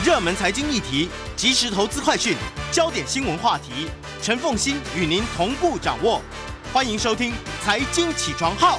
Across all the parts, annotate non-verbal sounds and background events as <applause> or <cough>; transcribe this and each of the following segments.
热门财经议题、即时投资快讯、焦点新闻话题，陈凤欣与您同步掌握。欢迎收听《财经起床号》。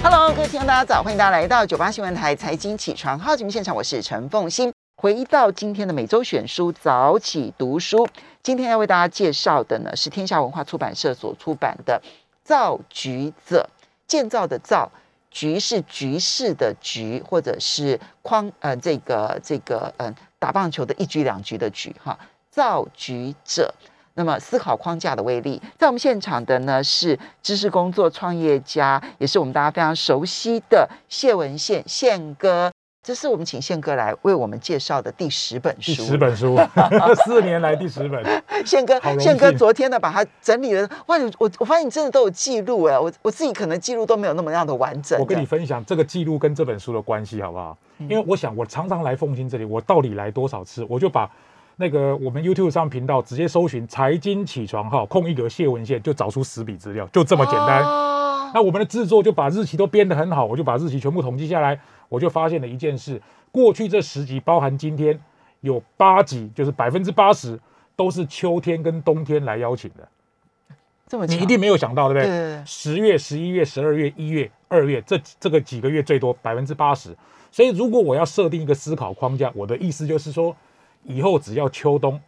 Hello，各位听众，大家早，欢迎大家来到九八新闻台财经起床号节目现场，我是陈凤欣。回到今天的每周选书早起读书，今天要为大家介绍的呢是天下文化出版社所出版的《造局者》，建造的造。局是局势的局，或者是框呃这个这个嗯、呃、打棒球的一局两局的局哈，造局者。那么思考框架的威力，在我们现场的呢是知识工作创业家，也是我们大家非常熟悉的谢文宪宪哥。这是我们请宪哥来为我们介绍的第十本书。第十本书，<laughs> 四年来第十本。宪哥，宪哥昨天呢把它整理了，哇！我我发现你真的都有记录哎，我我自己可能记录都没有那么样的完整。我跟你分享这个记录跟这本书的关系好不好？嗯因为我想我常常来凤青这里，我到底来多少次？我就把那个我们 YouTube 上频道直接搜寻“财经起床号”，空一格谢文宪，就找出十笔资料，就这么简单。哦、那我们的制作就把日期都编得很好，我就把日期全部统计下来。我就发现了一件事：过去这十集，包含今天，有八集，就是百分之八十都是秋天跟冬天来邀请的。<laughs> 这么你一定没有想到，对不对？对十月、十一月、十二月、一月、二月这这个几个月最多百分之八十。所以如果我要设定一个思考框架，我的意思就是说，以后只要秋冬，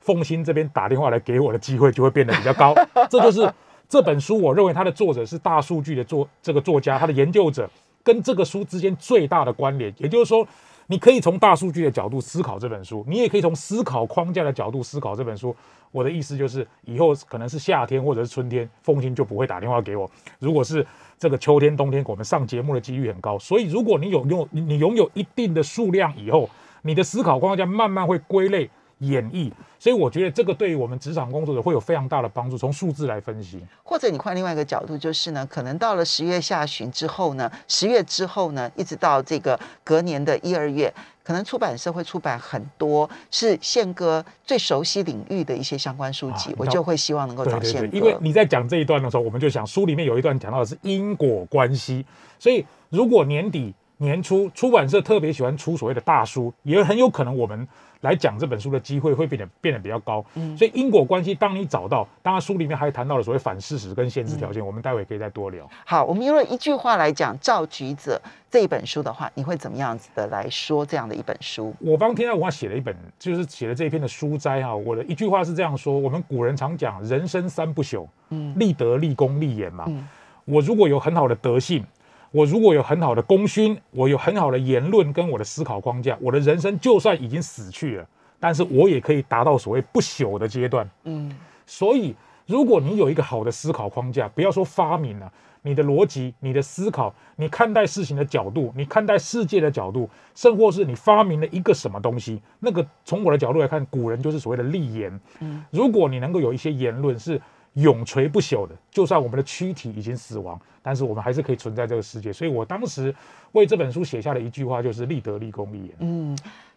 凤新这边打电话来给我的机会就会变得比较高。这就是这本书，我认为它的作者是大数据的作这个作家，他的研究者。跟这个书之间最大的关联，也就是说，你可以从大数据的角度思考这本书，你也可以从思考框架的角度思考这本书。我的意思就是，以后可能是夏天或者是春天，凤青就不会打电话给我；如果是这个秋天、冬天，我们上节目的几率很高。所以，如果你有用你拥有一定的数量以后，你的思考框架慢慢会归类。演绎，所以我觉得这个对于我们职场工作者会有非常大的帮助。从数字来分析，或者你换另外一个角度，就是呢，可能到了十月下旬之后呢，十月之后呢，一直到这个隔年的一二月，可能出版社会出版很多是宪哥最熟悉领域的一些相关书籍，啊、我就会希望能够找宪哥。因为你在讲这一段的时候，我们就想书里面有一段讲到的是因果关系，所以如果年底年初出版社特别喜欢出所谓的大书，也很有可能我们。来讲这本书的机会会变得变得比较高，嗯，所以因果关系，当你找到，当然书里面还谈到了所谓反事实跟限制条件，嗯、我们待会可以再多聊。好，我们用了一句话来讲《造局者》这一本书的话，你会怎么样子的来说这样的一本书？我帮天下文化写了一本，就是写了这一篇的书斋哈。我的一句话是这样说：我们古人常讲人生三不朽，嗯，立德、立功、立言嘛。嗯、我如果有很好的德性。我如果有很好的功勋，我有很好的言论跟我的思考框架，我的人生就算已经死去了，但是我也可以达到所谓不朽的阶段。嗯，所以如果你有一个好的思考框架，不要说发明了、啊，你的逻辑、你的思考、你看待事情的角度、你看待世界的角度，甚或是你发明了一个什么东西，那个从我的角度来看，古人就是所谓的立言。嗯，如果你能够有一些言论是。永垂不朽的，就算我们的躯体已经死亡，但是我们还是可以存在这个世界。所以我当时为这本书写下的一句话就是“立德、立功、立言”。嗯，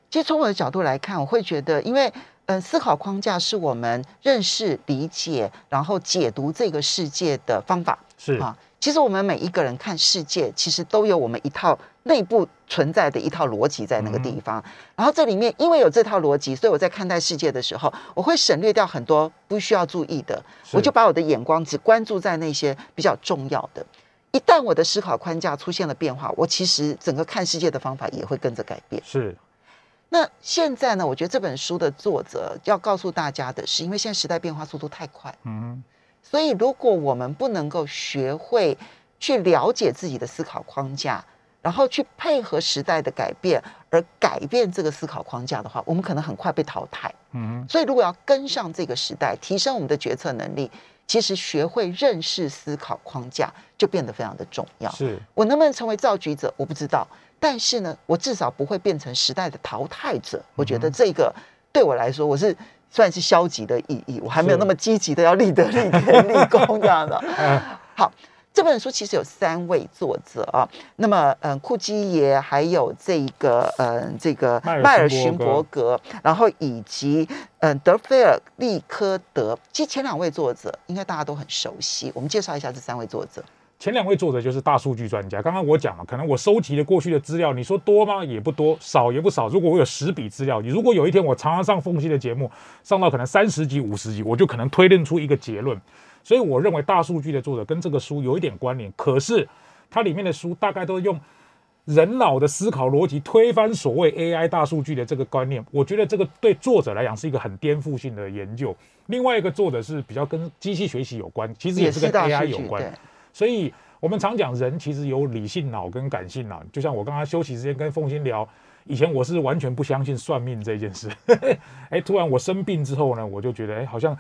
其实从我的角度来看，我会觉得，因为嗯、呃，思考框架是我们认识、理解，然后解读这个世界的方法。是啊，其实我们每一个人看世界，其实都有我们一套内部存在的一套逻辑在那个地方。嗯、然后这里面因为有这套逻辑，所以我在看待世界的时候，我会省略掉很多不需要注意的，我就把我的眼光只关注在那些比较重要的。一旦我的思考框架出现了变化，我其实整个看世界的方法也会跟着改变。是。那现在呢？我觉得这本书的作者要告诉大家的是，因为现在时代变化速度太快，嗯，所以如果我们不能够学会去了解自己的思考框架，然后去配合时代的改变而改变这个思考框架的话，我们可能很快被淘汰。嗯，所以如果要跟上这个时代，提升我们的决策能力，其实学会认识思考框架就变得非常的重要。是我能不能成为造局者，我不知道。但是呢，我至少不会变成时代的淘汰者。我觉得这个对我来说，我是算是消极的意义，我还没有那么积极的要立德、立言、立功这样的。<laughs> 好，这本书其实有三位作者啊，那么嗯，库基耶，还有这个嗯，这个迈尔逊伯格，然后以及嗯，德菲尔利科德。其实前两位作者应该大家都很熟悉，我们介绍一下这三位作者。前两位作者就是大数据专家。刚刚我讲了，可能我收集的过去的资料，你说多吗？也不多，少也不少。如果我有十笔资料，你如果有一天我常常上凤溪的节目，上到可能三十集、五十集，我就可能推论出一个结论。所以我认为大数据的作者跟这个书有一点关联。可是它里面的书大概都用人脑的思考逻辑推翻所谓 AI 大数据的这个观念。我觉得这个对作者来讲是一个很颠覆性的研究。另外一个作者是比较跟机器学习有关，其实也是跟 AI 有关。所以，我们常讲人其实有理性脑跟感性脑。就像我刚刚休息时间跟凤心聊，以前我是完全不相信算命这件事。<laughs> 哎，突然我生病之后呢，我就觉得哎，好像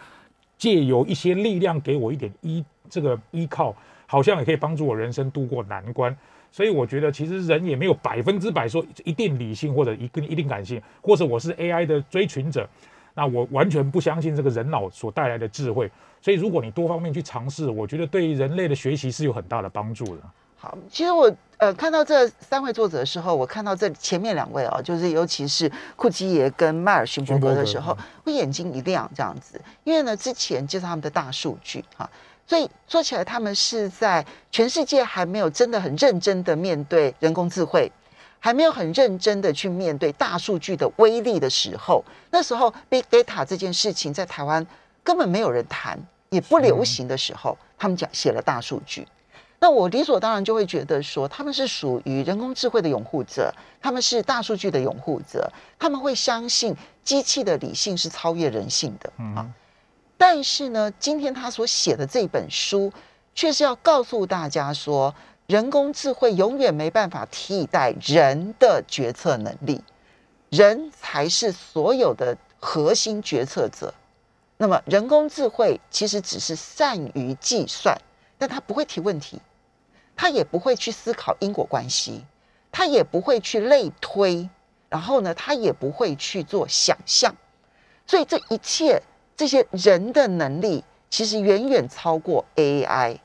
借由一些力量给我一点依这个依靠，好像也可以帮助我人生度过难关。所以我觉得其实人也没有百分之百说一定理性或者一一定感性，或者我是 AI 的追寻者。那我完全不相信这个人脑所带来的智慧，所以如果你多方面去尝试，我觉得对人类的学习是有很大的帮助的。好，其实我呃看到这三位作者的时候，我看到这前面两位哦，就是尤其是库基耶跟迈尔逊伯格的时候，我眼睛一亮这样子，因为呢之前介绍他们的大数据哈，所以说起来他们是在全世界还没有真的很认真的面对人工智慧。还没有很认真的去面对大数据的威力的时候，那时候 big data 这件事情在台湾根本没有人谈，也不流行的时候，他们讲写了大数据。那我理所当然就会觉得说，他们是属于人工智慧的拥护者，他们是大数据的拥护者，他们会相信机器的理性是超越人性的啊。但是呢，今天他所写的这本书，却是要告诉大家说。人工智慧永远没办法替代人的决策能力，人才是所有的核心决策者。那么，人工智慧其实只是善于计算，但他不会提问题，他也不会去思考因果关系，他也不会去类推，然后呢，他也不会去做想象。所以，这一切这些人的能力，其实远远超过 AI。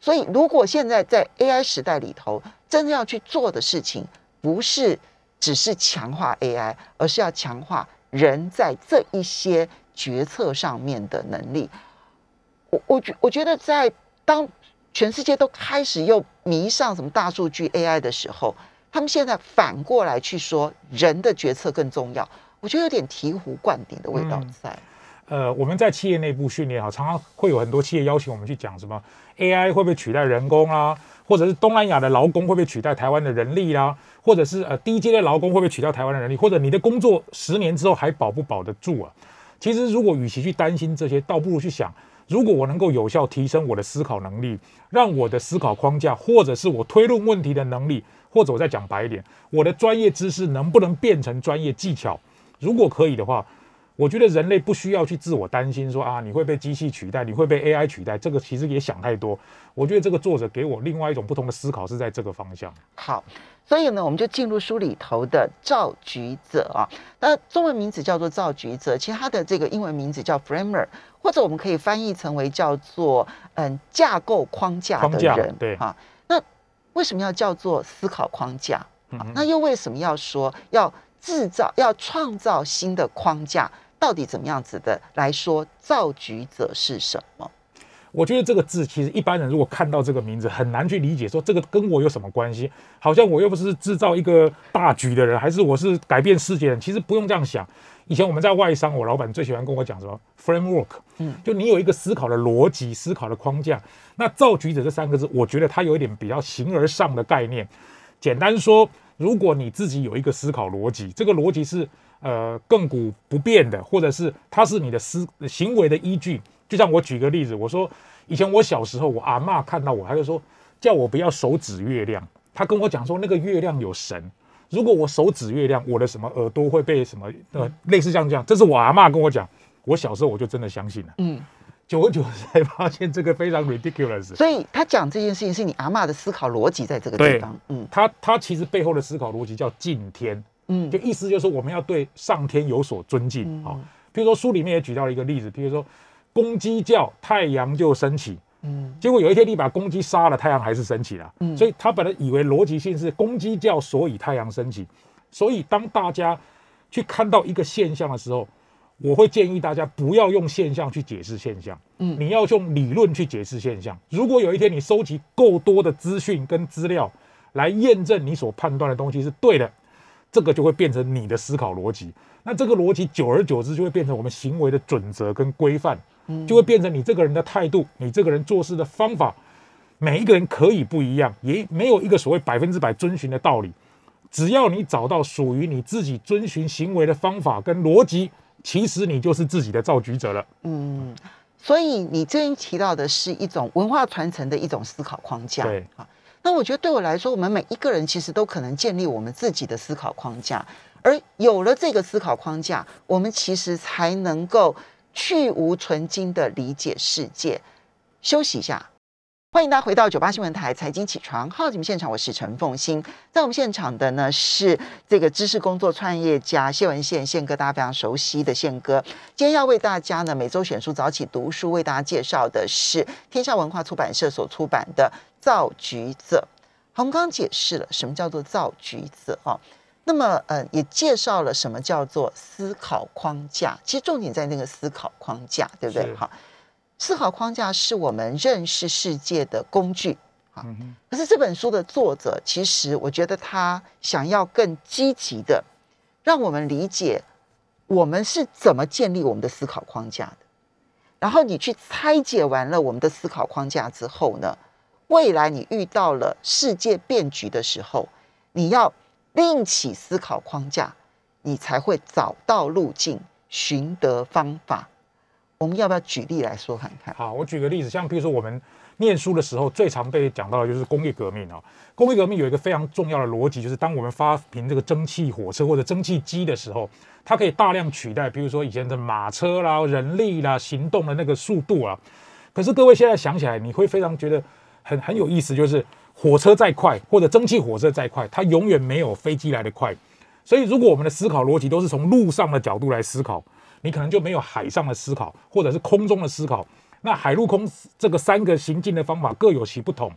所以，如果现在在 AI 时代里头，真正要去做的事情，不是只是强化 AI，而是要强化人在这一些决策上面的能力。我我觉我觉得，在当全世界都开始又迷上什么大数据 AI 的时候，他们现在反过来去说人的决策更重要，我觉得有点醍醐灌顶的味道在。呃，我们在企业内部训练哈，常常会有很多企业邀请我们去讲什么 AI 会不会取代人工啊，或者是东南亚的劳工会不会取代台湾的人力啦，或者是呃低阶的劳工会不会取代台湾的人力，或者你的工作十年之后还保不保得住啊？其实如果与其去担心这些，倒不如去想，如果我能够有效提升我的思考能力，让我的思考框架，或者是我推论问题的能力，或者我再讲白一点，我的专业知识能不能变成专业技巧？如果可以的话。我觉得人类不需要去自我担心，说啊你会被机器取代，你会被 AI 取代，这个其实也想太多。我觉得这个作者给我另外一种不同的思考是在这个方向。好，所以呢，我们就进入书里头的造局者啊，那中文名字叫做造局者，其实他的这个英文名字叫 Framer，或者我们可以翻译成为叫做嗯架构框架的人，对哈。那为什么要叫做思考框架？那又为什么要说要制造、要创造新的框架？到底怎么样子的来说，造局者是什么？我觉得这个字其实一般人如果看到这个名字，很难去理解，说这个跟我有什么关系？好像我又不是制造一个大局的人，还是我是改变世界的人？其实不用这样想。以前我们在外商，我老板最喜欢跟我讲什么 framework，嗯，就你有一个思考的逻辑、思考的框架。那造局者这三个字，我觉得它有一点比较形而上的概念。简单说，如果你自己有一个思考逻辑，这个逻辑是。呃，亘古不变的，或者是它是你的思行为的依据。就像我举个例子，我说以前我小时候，我阿妈看到我，她就说叫我不要手指月亮。她跟我讲说那个月亮有神，如果我手指月亮，我的什么耳朵会被什么呃类似这样这样。这是我阿妈跟我讲，我小时候我就真的相信了。嗯，久而久之才发现这个非常 ridiculous。所以他讲这件事情是你阿妈的思考逻辑在这个地方。嗯，他他其实背后的思考逻辑叫敬天。嗯，就意思就是我们要对上天有所尊敬啊。比如说书里面也举到了一个例子，比如说公鸡叫，太阳就升起。嗯，结果有一天你把公鸡杀了，太阳还是升起了。嗯，所以他本来以为逻辑性是公鸡叫，所以太阳升起。所以当大家去看到一个现象的时候，我会建议大家不要用现象去解释现象，嗯你要用理论去解释现象。如果有一天你收集够多的资讯跟资料来验证你所判断的东西是对的，这个就会变成你的思考逻辑。那这个逻辑久而久之就会变成我们行为的准则跟规范，就会变成你这个人的态度，你这个人做事的方法。每一个人可以不一样，也没有一个所谓百分之百遵循的道理。只要你找到属于你自己遵循行为的方法跟逻辑，其实你就是自己的造局者了。嗯，所以你这边提到的是一种文化传承的一种思考框架。对啊，那我觉得对我来说，我们每一个人其实都可能建立我们自己的思考框架，而有了这个思考框架，我们其实才能够去无存精的理解世界。休息一下。欢迎大家回到九八新闻台财经起床号节目现场，我是陈凤欣。在我们现场的呢是这个知识工作创业家谢文宪宪哥，大家非常熟悉的宪哥。今天要为大家呢每周选书早起读书，为大家介绍的是天下文化出版社所出版的《造橘子》。好，我们刚刚解释了什么叫做造局者哦，那么呃也介绍了什么叫做思考框架。其实重点在那个思考框架，对不对？好。思考框架是我们认识世界的工具啊。可是这本书的作者，其实我觉得他想要更积极的，让我们理解我们是怎么建立我们的思考框架的。然后你去拆解完了我们的思考框架之后呢，未来你遇到了世界变局的时候，你要另起思考框架，你才会找到路径，寻得方法。我们要不要举例来说看看？好，我举个例子，像比如说我们念书的时候，最常被讲到的就是工业革命啊。工业革命有一个非常重要的逻辑，就是当我们发明这个蒸汽火车或者蒸汽机的时候，它可以大量取代，比如说以前的马车啦、人力啦、行动的那个速度啊。可是各位现在想起来，你会非常觉得很很有意思，就是火车再快或者蒸汽火车再快，它永远没有飞机来得快。所以，如果我们的思考逻辑都是从路上的角度来思考，你可能就没有海上的思考，或者是空中的思考。那海陆空这个三个行进的方法各有其不同，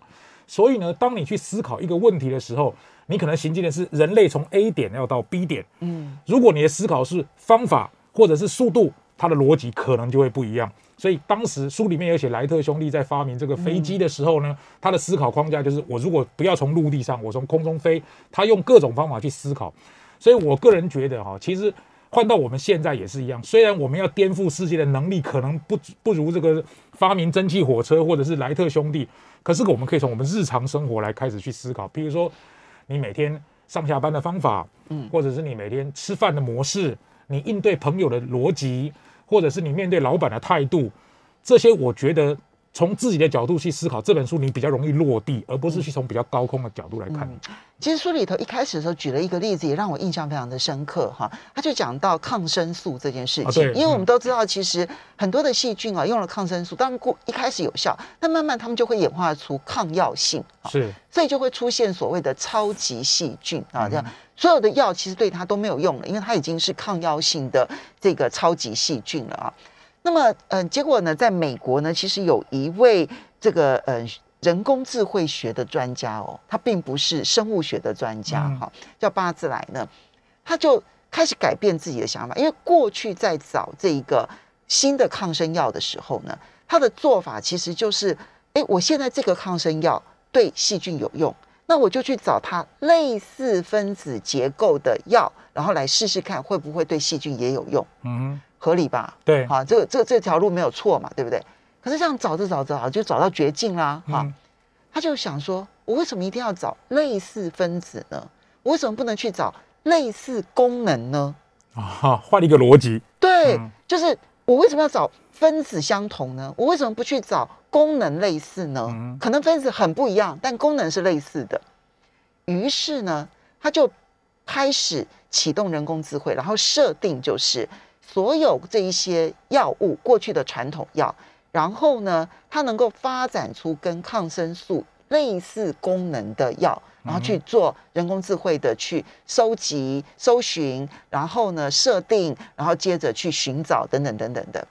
所以呢，当你去思考一个问题的时候，你可能行进的是人类从 A 点要到 B 点。嗯，如果你的思考是方法或者是速度，它的逻辑可能就会不一样。所以当时书里面有写莱特兄弟在发明这个飞机的时候呢，他的思考框架就是我如果不要从陆地上，我从空中飞，他用各种方法去思考。所以我个人觉得哈，其实。换到我们现在也是一样，虽然我们要颠覆世界的能力可能不不如这个发明蒸汽火车或者是莱特兄弟，可是我们可以从我们日常生活来开始去思考，比如说你每天上下班的方法，嗯，或者是你每天吃饭的模式，你应对朋友的逻辑，或者是你面对老板的态度，这些我觉得。从自己的角度去思考这本书，你比较容易落地，而不是去从比较高空的角度来看。其实书里头一开始的时候举了一个例子，也让我印象非常的深刻哈。他就讲到抗生素这件事情，因为我们都知道，其实很多的细菌啊用了抗生素，当然过一开始有效，但慢慢他们就会演化出抗药性，是，所以就会出现所谓的超级细菌啊，这样所有的药其实对它都没有用了，因为它已经是抗药性的这个超级细菌了啊。那么，嗯，结果呢，在美国呢，其实有一位这个呃人工智慧学的专家哦，他并不是生物学的专家哈，叫巴兹莱呢，他就开始改变自己的想法，因为过去在找这一个新的抗生药的时候呢，他的做法其实就是，哎，我现在这个抗生药对细菌有用，那我就去找它类似分子结构的药，然后来试试看会不会对细菌也有用。嗯。合理吧？对，好，这个这这条路没有错嘛，对不对？可是这样找着找着，就找到绝境啦，哈。他就想说，我为什么一定要找类似分子呢？我为什么不能去找类似功能呢？啊，换一个逻辑，对，就是我为什么要找分子相同呢？我为什么不去找功能类似呢？可能分子很不一样，但功能是类似的。于是呢，他就开始启动人工智慧，然后设定就是。所有这一些药物，过去的传统药，然后呢，它能够发展出跟抗生素类似功能的药，然后去做人工智慧的去收集、搜寻，然后呢设定，然后接着去寻找等等等等的，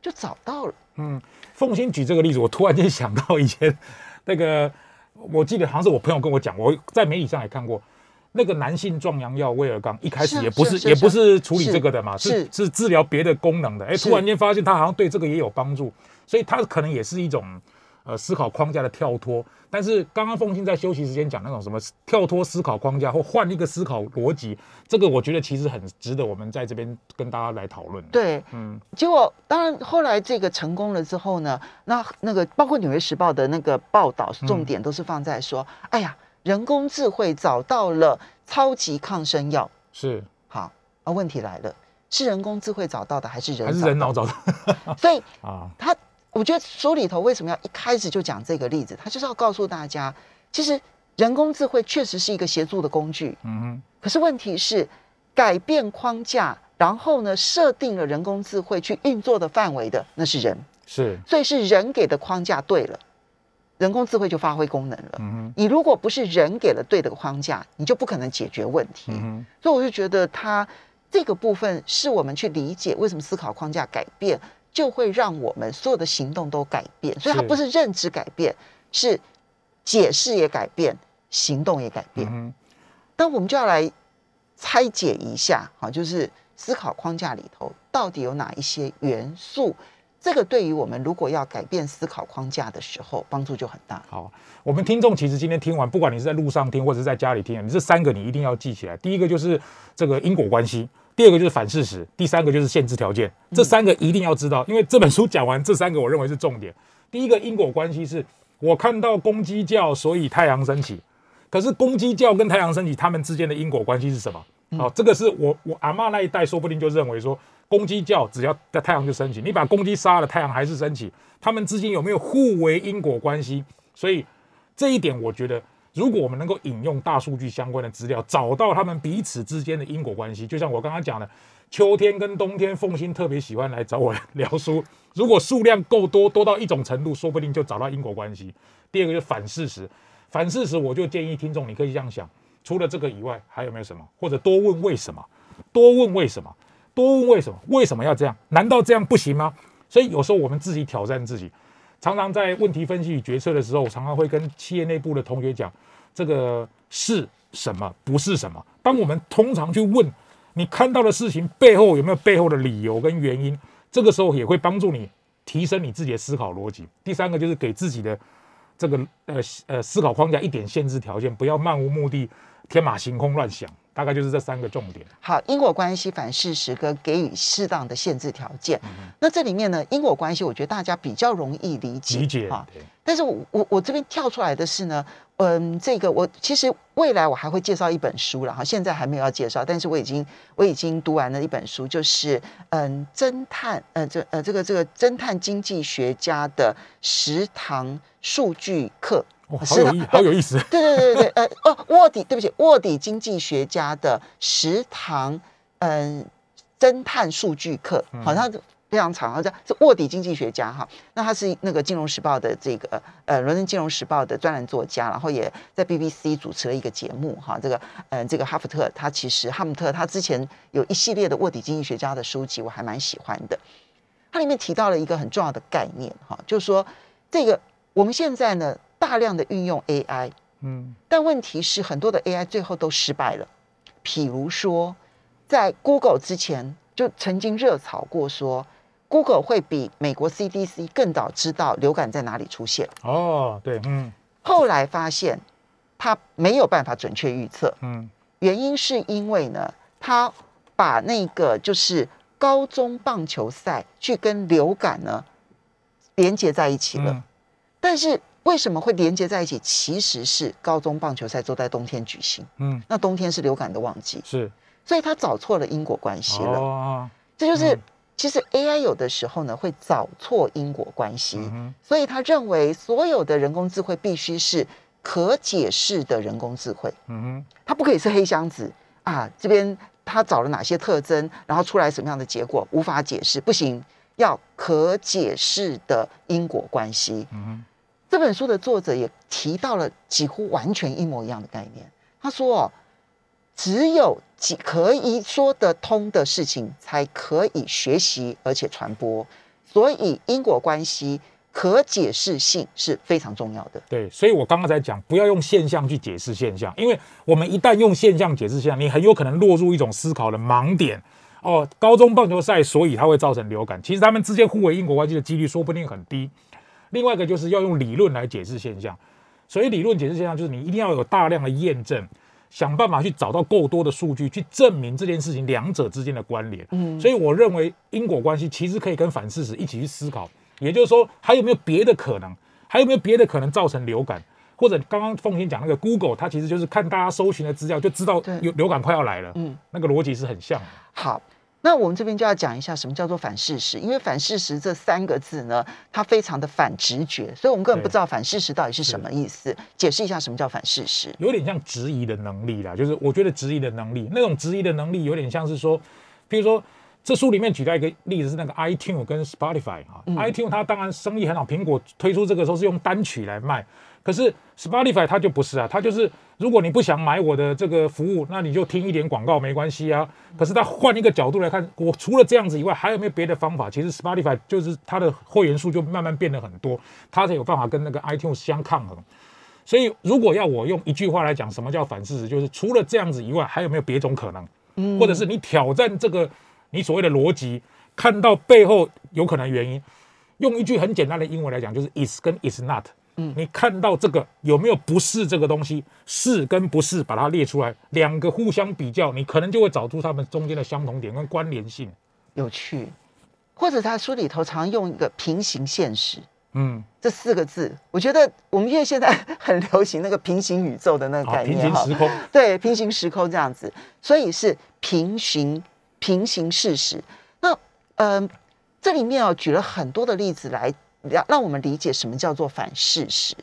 就找到了。嗯，凤欣举这个例子，我突然间想到以前那个，我记得好像是我朋友跟我讲，我在媒体上也看过。那个男性壮阳药威尔刚一开始也不是也不是处理是这个的嘛，是是是治疗别的功能的。哎，是突然间发现他好像对这个也有帮助，所以他可能也是一种呃思考框架的跳脱。但是刚刚凤欣在休息时间讲那种什么跳脱思考框架或换一个思考逻辑，这个我觉得其实很值得我们在这边跟大家来讨论。，对，嗯，结果当然后来这个成功了之后呢，那那个包括《纽约时报》的那个报道，重点都是放在说，哎呀，人工智慧找到了超级抗生药。是好，啊，问题来了，是人工智慧找到的还是人？还是人脑？找的所以 <laughs> 啊？他，我觉得书里头为什么要一开始就讲这个例子？他就是要告诉大家，其实人工智慧确实是一个协助的工具，嗯哼，可是问题是改变框架，然后呢，设定了人工智慧去运作的范围的，那是人，是，所以是人给的框架对了，人工智慧就发挥功能了。嗯哼，你如果不是人给了对的框架，你就不可能解决问题。嗯，所以我就觉得它这个部分是我们去理解为什么思考框架改变，就会让我们所有的行动都改变。所以它不是认知改变，是解释也改变，行动也改变。嗯哼，那我们就要来拆解一下，哈，就是思考框架里头到底有哪一些元素。这个对于我们如果要改变思考框架的时候，帮助就很大。好，我们听众其实今天听完，不管你是在路上听或者是在家里听，你这三个你一定要记起来。第一个就是这个因果关系，第二个就是反事实，第三个就是限制条件。这三个一定要知道，因为这本书讲完这三个，我认为是重点。第一个因果关系是我看到公鸡叫，所以太阳升起。可是公鸡叫跟太阳升起，它们之间的因果关系是什么？好、这个是我我阿嬷那一代说不定就认为说，公鸡叫只要在太阳就升起，你把公鸡杀了，太阳还是升起，它们之间有没有互为因果关系？所以这一点，我觉得如果我们能够引用大数据相关的资料，找到他们彼此之间的因果关系，就像我刚刚讲的，秋天跟冬天，凤欣特别喜欢来找我聊书。如果数量够多，多到一种程度，说不定就找到因果关系。第二个就是反事实，反事实我就建议听众你可以这样想，除了这个以外，还有没有什么？或者多问为什么？多问为什么？多问为什么？为什么要这样？难道这样不行吗？所以有时候我们自己挑战自己，常常在问题分析与决策的时候，常常会跟企业内部的同学讲，这个是什么，不是什么。当我们通常去问你看到的事情背后有没有背后的理由跟原因，这个时候也会帮助你提升你自己的思考逻辑。第三个就是给自己的这个呃呃思考框架一点限制条件，不要漫无目的、天马行空乱想。大概就是这三个重点。好，因果关系、反事实跟给予适当的限制条件。嗯那这里面呢，因果关系，我觉得大家比较容易理解。理解哈，但是我我我这边跳出来的是呢，嗯，这个我其实未来我还会介绍一本书了哈，现在还没有要介绍，但是我已经我已经读完了一本书，就是嗯，侦探呃这呃这个这个侦探经济学家的食堂数据课。哇，好有意，好有意思。对对对对，呃哦，卧底，对不起，卧底经济学家的食堂嗯侦探数据课，好像非常长，好像是卧底经济学家哈。那他是那个《金融时报》的这个呃伦敦《金融时报》的专栏作家，然后也在 BBC 主持了一个节目哈。这个呃这个哈福特他其实哈姆特他之前有一系列的卧底经济学家的书籍，我还蛮喜欢的。它里面提到了一个很重要的概念哈，就是说这个我们现在呢大量的运用 AI。嗯但问题是，很多的 AI 最后都失败了。譬如说，在 Google 之前就曾经热炒过说，Google 会比美国 CDC 更早知道流感在哪里出现。哦，对，嗯后来发现，它没有办法准确预测，嗯原因是因为呢，它把那个就是高中棒球赛去跟流感呢连接在一起了。嗯但是为什么会连接在一起？其实是高中棒球赛都在冬天举行，嗯，那冬天是流感的旺季，是。所以他找错了因果关系了。哦，这就是、嗯。其实 AI 有的时候呢会找错因果关系，嗯所以他认为所有的人工智慧必须是可解释的人工智慧，嗯哼。它不可以是黑箱子啊。这边他找了哪些特征，然后出来什么样的结果无法解释，不行，要可解释的因果关系。嗯哼这本书的作者也提到了几乎完全一模一样的概念。他说：“哦，只有几可以说得通的事情，才可以学习而且传播。所以因果关系可解释性是非常重要的。对，所以我刚刚才讲，不要用现象去解释现象，因为我们一旦用现象解释现象，你很有可能落入一种思考的盲点。哦，高中棒球赛，所以它会造成流感，其实他们之间互为因果关系的几率说不定很低。另外一个就是要用理论来解释现象，所以理论解释现象就是你一定要有大量的验证，想办法去找到够多的数据去证明这件事情两者之间的关联。嗯，所以我认为因果关系其实可以跟反事实一起去思考，也就是说还有没有别的可能，还有没有别的可能造成流感，或者刚刚凤欣讲那个 Google，它其实就是看大家搜寻的资料就知道有流感快要来了。嗯，那个逻辑是很像的。好。那我们这边就要讲一下什么叫做反事实，因为反事实这三个字呢，它非常的反直觉，所以我们根本不知道反事实到底是什么意思。解释一下什么叫反事实，有点像质疑的能力啦，就是我觉得质疑的能力，那种质疑的能力有点像是说，譬如说这书里面举到一个例子是那个 iTune 跟 Spotify 啊，iTune 它当然生意很好，苹果推出这个时候是用单曲来卖。可是 Spotify 它就不是啊，它就是如果你不想买我的这个服务，那你就听一点广告没关系啊。可是它换一个角度来看，我除了这样子以外，还有没有别的方法？其实 Spotify 就是它的会员数就慢慢变得很多，它才有办法跟那个 iTunes 相抗衡。所以如果要我用一句话来讲，什么叫反事实？就是除了这样子以外，还有没有别种可能？嗯，或者是你挑战这个你所谓的逻辑，看到背后有可能原因，用一句很简单的英文来讲，就是 is 跟 is not。嗯，你看到这个有没有不是这个东西？是跟不是，把它列出来，两个互相比较，你可能就会找出它们中间的相同点跟关联性。有趣，或者他书里头常用一个平行现实，嗯，这四个字，我觉得我们因为现在很流行那个平行宇宙的那个概念平行时空，对，平行时空这样子，所以是平行平行事实。那嗯，这里面哦举了很多的例子来。让让我们理解什么叫做反事实，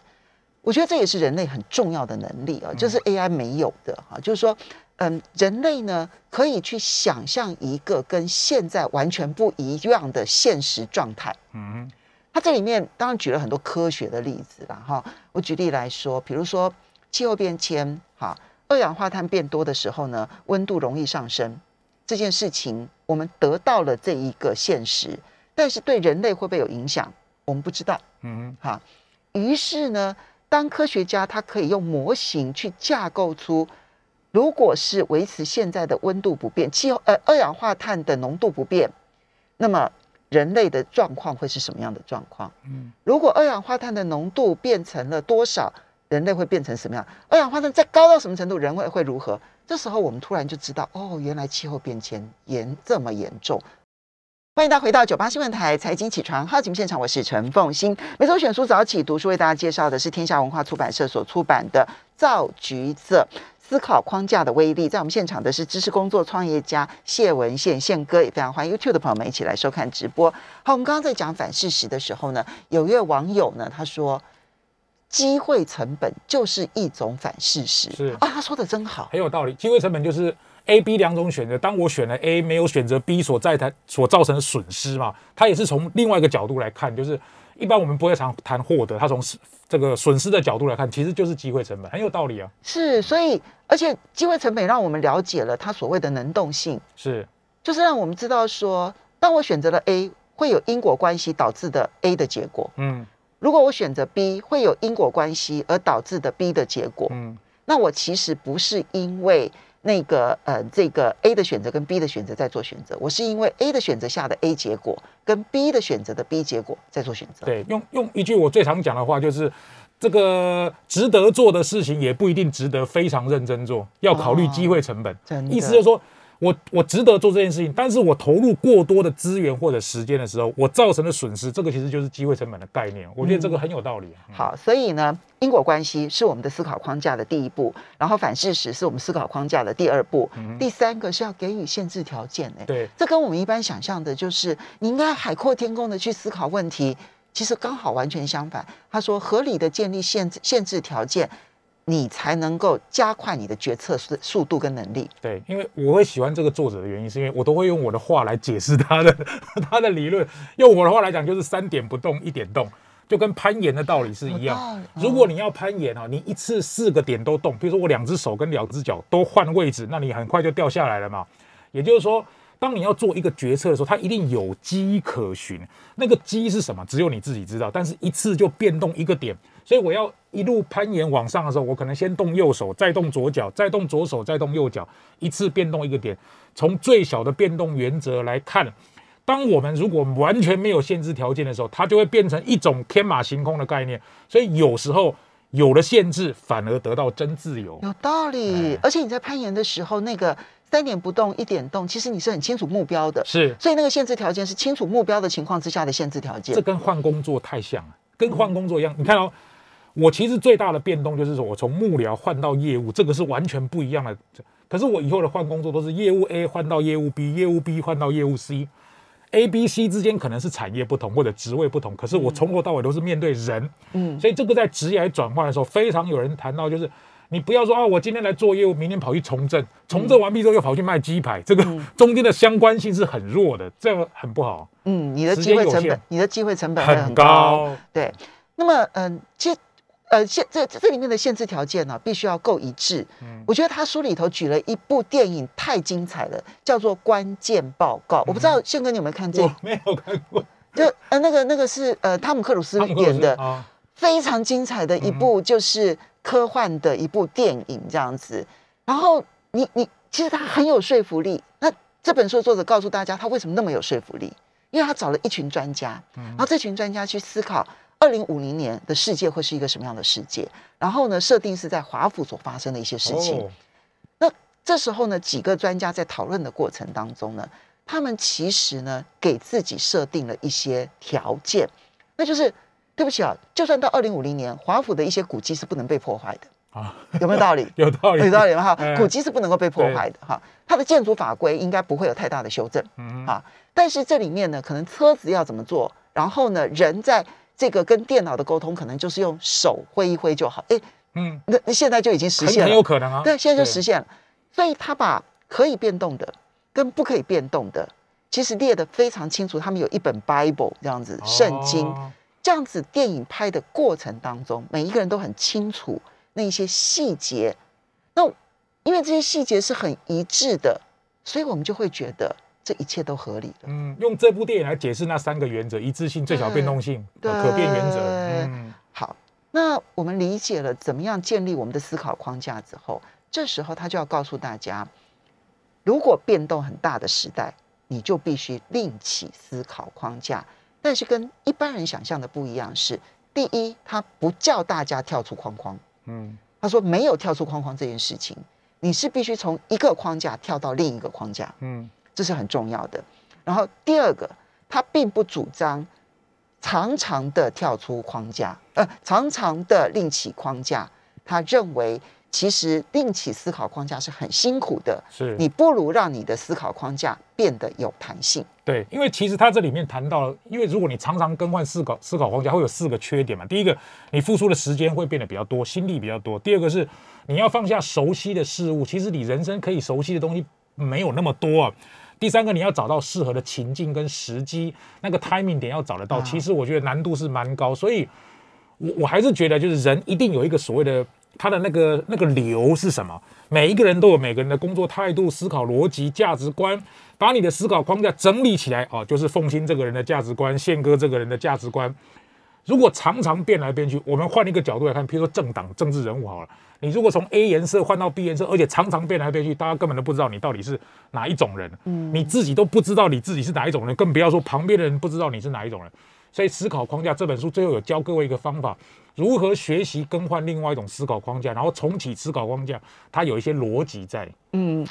我觉得这也是人类很重要的能力啊，就是 AI 没有的哈。就是说，嗯，人类呢可以去想象一个跟现在完全不一样的现实状态。嗯，它这里面当然举了很多科学的例子了哈。我举例来说，比如说气候变迁，哈，二氧化碳变多的时候呢，温度容易上升这件事情，我们得到了这一个现实，但是对人类会不会有影响？我们不知道，嗯，哈。于是呢，当科学家他可以用模型去架构出，如果是维持现在的温度不变，气候呃二氧化碳的浓度不变，那么人类的状况会是什么样的状况？嗯，如果二氧化碳的浓度变成了多少，人类会变成什么样？二氧化碳再高到什么程度，人会会如何？这时候我们突然就知道，哦，原来气候变迁严这么严重。欢迎大家回到九八新闻台财经起床号节目现场，我是陈凤欣。每周选书早起读书，为大家介绍的是天下文化出版社所出版的《造橘子：思考框架的威力》。在我们现场的是知识工作创业家谢文宪宪哥，也非常欢迎 YouTube 的朋友们一起来收看直播。好，我们刚刚在讲反事实的时候呢，有一位网友呢，他说机会成本就是一种反事实。是啊，他说的真好，很有道理。机会成本就是。A、B 两种选择，当我选了 A，没有选择 B 所在它所造成的损失嘛？它也是从另外一个角度来看，就是一般我们不会常谈获得，它从这个损失的角度来看，其实就是机会成本，很有道理啊。是，所以而且机会成本让我们了解了它所谓的能动性，是，就是让我们知道说，当我选择了 A，会有因果关系导致的 A 的结果。嗯，如果我选择 B，会有因果关系而导致的 B 的结果。嗯，那我其实不是因为。那个呃，这个 A 的选择跟 B 的选择在做选择，我是因为 A 的选择下的 A 结果，跟 B 的选择的 B 结果在做选择。对，用用一句我最常讲的话，就是这个值得做的事情也不一定值得非常认真做，要考虑机会成本。意思就是说。我我值得做这件事情，但是我投入过多的资源或者时间的时候，我造成的损失，这个其实就是机会成本的概念。我觉得这个很有道理。好，所以呢，因果关系是我们的思考框架的第一步，然后反事实是我们思考框架的第二步，第三个是要给予限制条件。哎，对，这跟我们一般想象的，就是你应该海阔天空的去思考问题，其实刚好完全相反。他说，合理的建立限制限制条件。你才能够加快你的决策速速度跟能力。对，因为我会喜欢这个作者的原因，是因为我都会用我的话来解释他的 <laughs> 他的理论。用我的话来讲，就是三点不动，一点动，就跟攀岩的道理是一样。如果你要攀岩啊，你一次四个点都动，比如说我两只手跟两只脚都换位置，那你很快就掉下来了嘛。也就是说。当你要做一个决策的时候，它一定有机可循。那个机是什么？只有你自己知道。但是一次就变动一个点，所以我要一路攀岩往上的时候，我可能先动右手，再动左脚，再动左手，再动右脚，一次变动一个点。从最小的变动原则来看，当我们如果完全没有限制条件的时候，它就会变成一种天马行空的概念。所以有时候有了限制，反而得到真自由。有道理。而且你在攀岩的时候，那个三点不动一点动，其实你是很清楚目标的。是，所以那个限制条件是清楚目标的情况之下的限制条件。这跟换工作太像了，跟换工作一样。你看哦，我其实最大的变动就是说我从幕僚换到业务，这个是完全不一样的。可是我以后的换工作都是业务 A 换到业务 B，业务 B 换到业务 C，A、B、C 之间可能是产业不同或者职位不同，可是我从头到尾都是面对人，嗯，所以这个在职业转换的时候，非常有人谈到，就是你不要说啊，我今天来做业务，明天跑去从政，从政完毕之后又跑去卖鸡排，这个 <laughs> 中间的相关性是很弱的，这样很不好。嗯，你的机会成本，你的机会成本很高。对，那么嗯，其实。呃，限这这里面的限制条件呢，必须要够一致。嗯，我觉得他书里头举了一部电影太精彩了，叫做《关键报告》。我不知道宪哥你有没有看这？我没有看过。就呃，那个那个是呃汤姆克鲁斯演的，非常精彩的一部，就是科幻的一部电影这样子。然后你你其实他很有说服力。那这本书的作者告诉大家，他为什么那么有说服力？因为他找了一群专家，然后这群专家去思考。二零五零年的世界会是一个什么样的世界？然后呢，设定是在华府所发生的一些事情。那这时候呢，几个专家在讨论的过程当中呢，他们其实呢给自己设定了一些条件，那就是对不起啊，就算到二零五零年，华府的一些古迹是不能被破坏的啊，有没有道理？<laughs> 有道理，有道理吗？哈，<laughs> 古迹是不能够被破坏的哈，它的建筑法规应该不会有太大的修正，嗯啊，但是这里面呢，可能车子要怎么做，然后呢，人在这个跟电脑的沟通，可能就是用手挥一挥就好。哎，嗯，那那现在就已经实现了，很有可能啊。对，现在就实现了。所以他把可以变动的跟不可以变动的，其实列得非常清楚。他们有一本 Bible 这样子圣经，这样子电影拍的过程当中，每一个人都很清楚那些细节。那因为这些细节是很一致的，所以我们就会觉得。这一切都合理的。嗯，用这部电影来解释那三个原则：一致性、最小变动性、可变原则。嗯，好，那我们理解了怎么样建立我们的思考框架之后，这时候他就要告诉大家，如果变动很大的时代，你就必须另起思考框架。但是跟一般人想象的不一样是，第一，他不叫大家跳出框框。嗯，他说没有跳出框框这件事情，你是必须从一个框架跳到另一个框架。嗯。这是很重要的。然后第二个，他并不主张常常的跳出框架，呃，常常的另起框架。他认为，其实另起思考框架是很辛苦的。是你不如让你的思考框架变得有弹性。对，因为其实他这里面谈到了，因为如果你常常更换思考思考框架，会有四个缺点嘛。第一个，你付出的时间会变得比较多，心力比较多。第二个是，你要放下熟悉的事物，其实你人生可以熟悉的东西没有那么多啊。第三个，你要找到适合的情境跟时机，那个 timing 点要找得到。其实我觉得难度是蛮高，所以，我我还是觉得，就是人一定有一个所谓的他的那个那个流是什么？每一个人都有每个人的工作态度、思考逻辑、价值观，把你的思考框架整理起来啊，就是凤新这个人的价值观，宪哥这个人的价值观。如果常常变来变去，我们换一个角度来看，譬如说政党、政治人物好了。你如果从 A 颜色换到 B 颜色，而且常常变来变去，大家根本都不知道你到底是哪一种人，嗯，你自己都不知道你自己是哪一种人，更不要说旁边的人不知道你是哪一种人。所以《思考框架》这本书最后有教各位一个方法，如何学习更换另外一种思考框架，然后重启思考框架，它有一些逻辑在。嗯，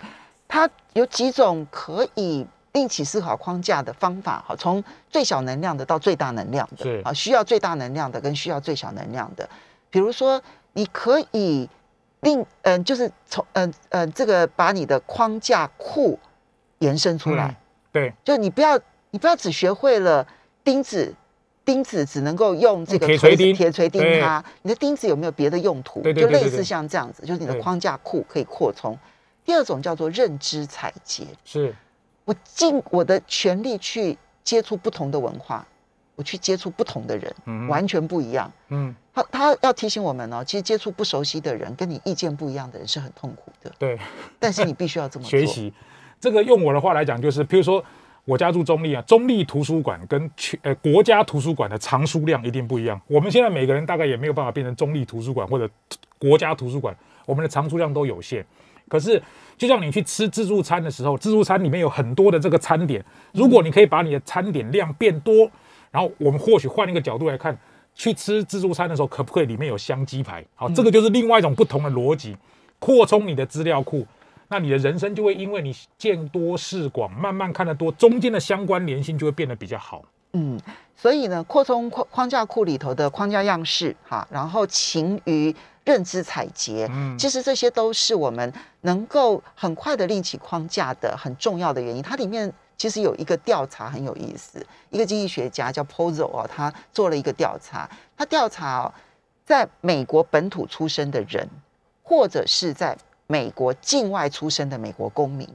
它有几种可以另起思考框架的方法，哈，从最小能量的到最大能量的，是啊，需要最大能量的跟需要最小能量的，比如说你可以。另嗯，就是从嗯嗯，这个把你的框架库延伸出来，对，就你不要你不要只学会了钉子，钉子只能够用这个铁锤钉铁锤钉它，你的钉子有没有别的用途？对就类似像这样子，就是你的框架库可以扩充。第二种叫做认知采集，是我尽我的全力去接触不同的文化。我去接触不同的人，完全不一样。嗯，他他要提醒我们哦，其实接触不熟悉的人，跟你意见不一样的人是很痛苦的。对，但是你必须要这么 <laughs> 学习。这个用我的话来讲，就是譬如说我家住中立啊，中立图书馆跟全呃国家图书馆的藏书量一定不一样。我们现在每个人大概也没有办法变成中立图书馆或者国家图书馆，我们的藏书量都有限。可是，就像你去吃自助餐的时候，自助餐里面有很多的这个餐点，如果你可以把你的餐点量变多，然后我们或许换一个角度来看，去吃自助餐的时候，可不可以里面有香鸡排？好，这个就是另外一种不同的逻辑，扩充你的资料库，那你的人生就会因为你见多识广，慢慢看得多，中间的相关联性就会变得比较好。嗯，所以呢，扩充框框架库里头的框架样式，哈，然后勤于认知采撷，嗯，其实这些都是我们能够很快的立起框架的很重要的原因。它里面其实有一个调查很有意思，一个经济学家叫 Pozo 哦，他做了一个调查，他调查哦，在美国本土出生的人，或者是在美国境外出生的美国公民，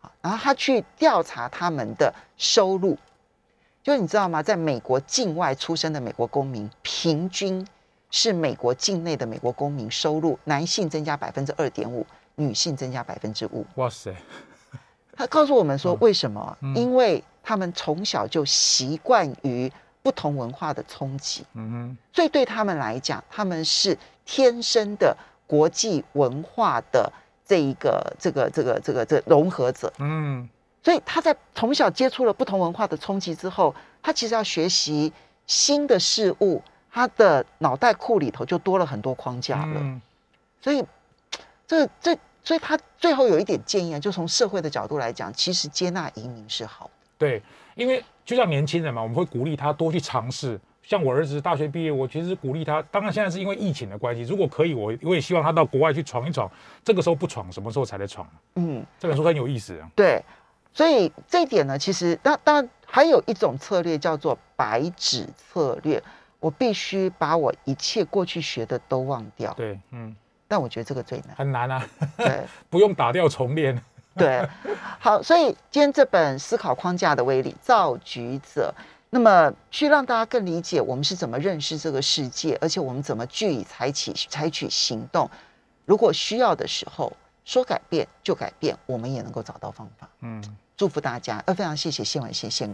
啊，然后他去调查他们的收入。就你知道吗？在美国境外出生的美国公民，平均是美国境内的美国公民收入，男性增加百分之二点五，女性增加百分之五。哇塞！他告诉我们说，为什么？因为他们从小就习惯于不同文化的冲击，嗯哼，所以对他们来讲，他们是天生的国际文化的这一个这个这个这个这融合者，嗯。所以他在从小接触了不同文化的冲击之后，他其实要学习新的事物，他的脑袋库里头就多了很多框架了。所以，这这，所以他最后有一点建议啊，就从社会的角度来讲，其实接纳移民是好的。对，因为就像年轻人嘛，我们会鼓励他多去尝试。像我儿子大学毕业，我其实鼓励他。当然现在是因为疫情的关系，如果可以，我我也希望他到国外去闯一闯。这个时候不闯，什么时候才来闯？嗯，这本书很有意思啊。对。所以这一点呢，其实当当然还有一种策略叫做白纸策略，我必须把我一切过去学的都忘掉。对，嗯。但我觉得这个最难。很难啊。对，<laughs> 不用打掉重练。对，好，所以今天这本《思考框架的威力：造局者》，那么去让大家更理解我们是怎么认识这个世界，而且我们怎么据以采取采取行动。如果需要的时候，说改变就改变，我们也能够找到方法。嗯。祝福大家，呃，非常谢谢谢文宪宪。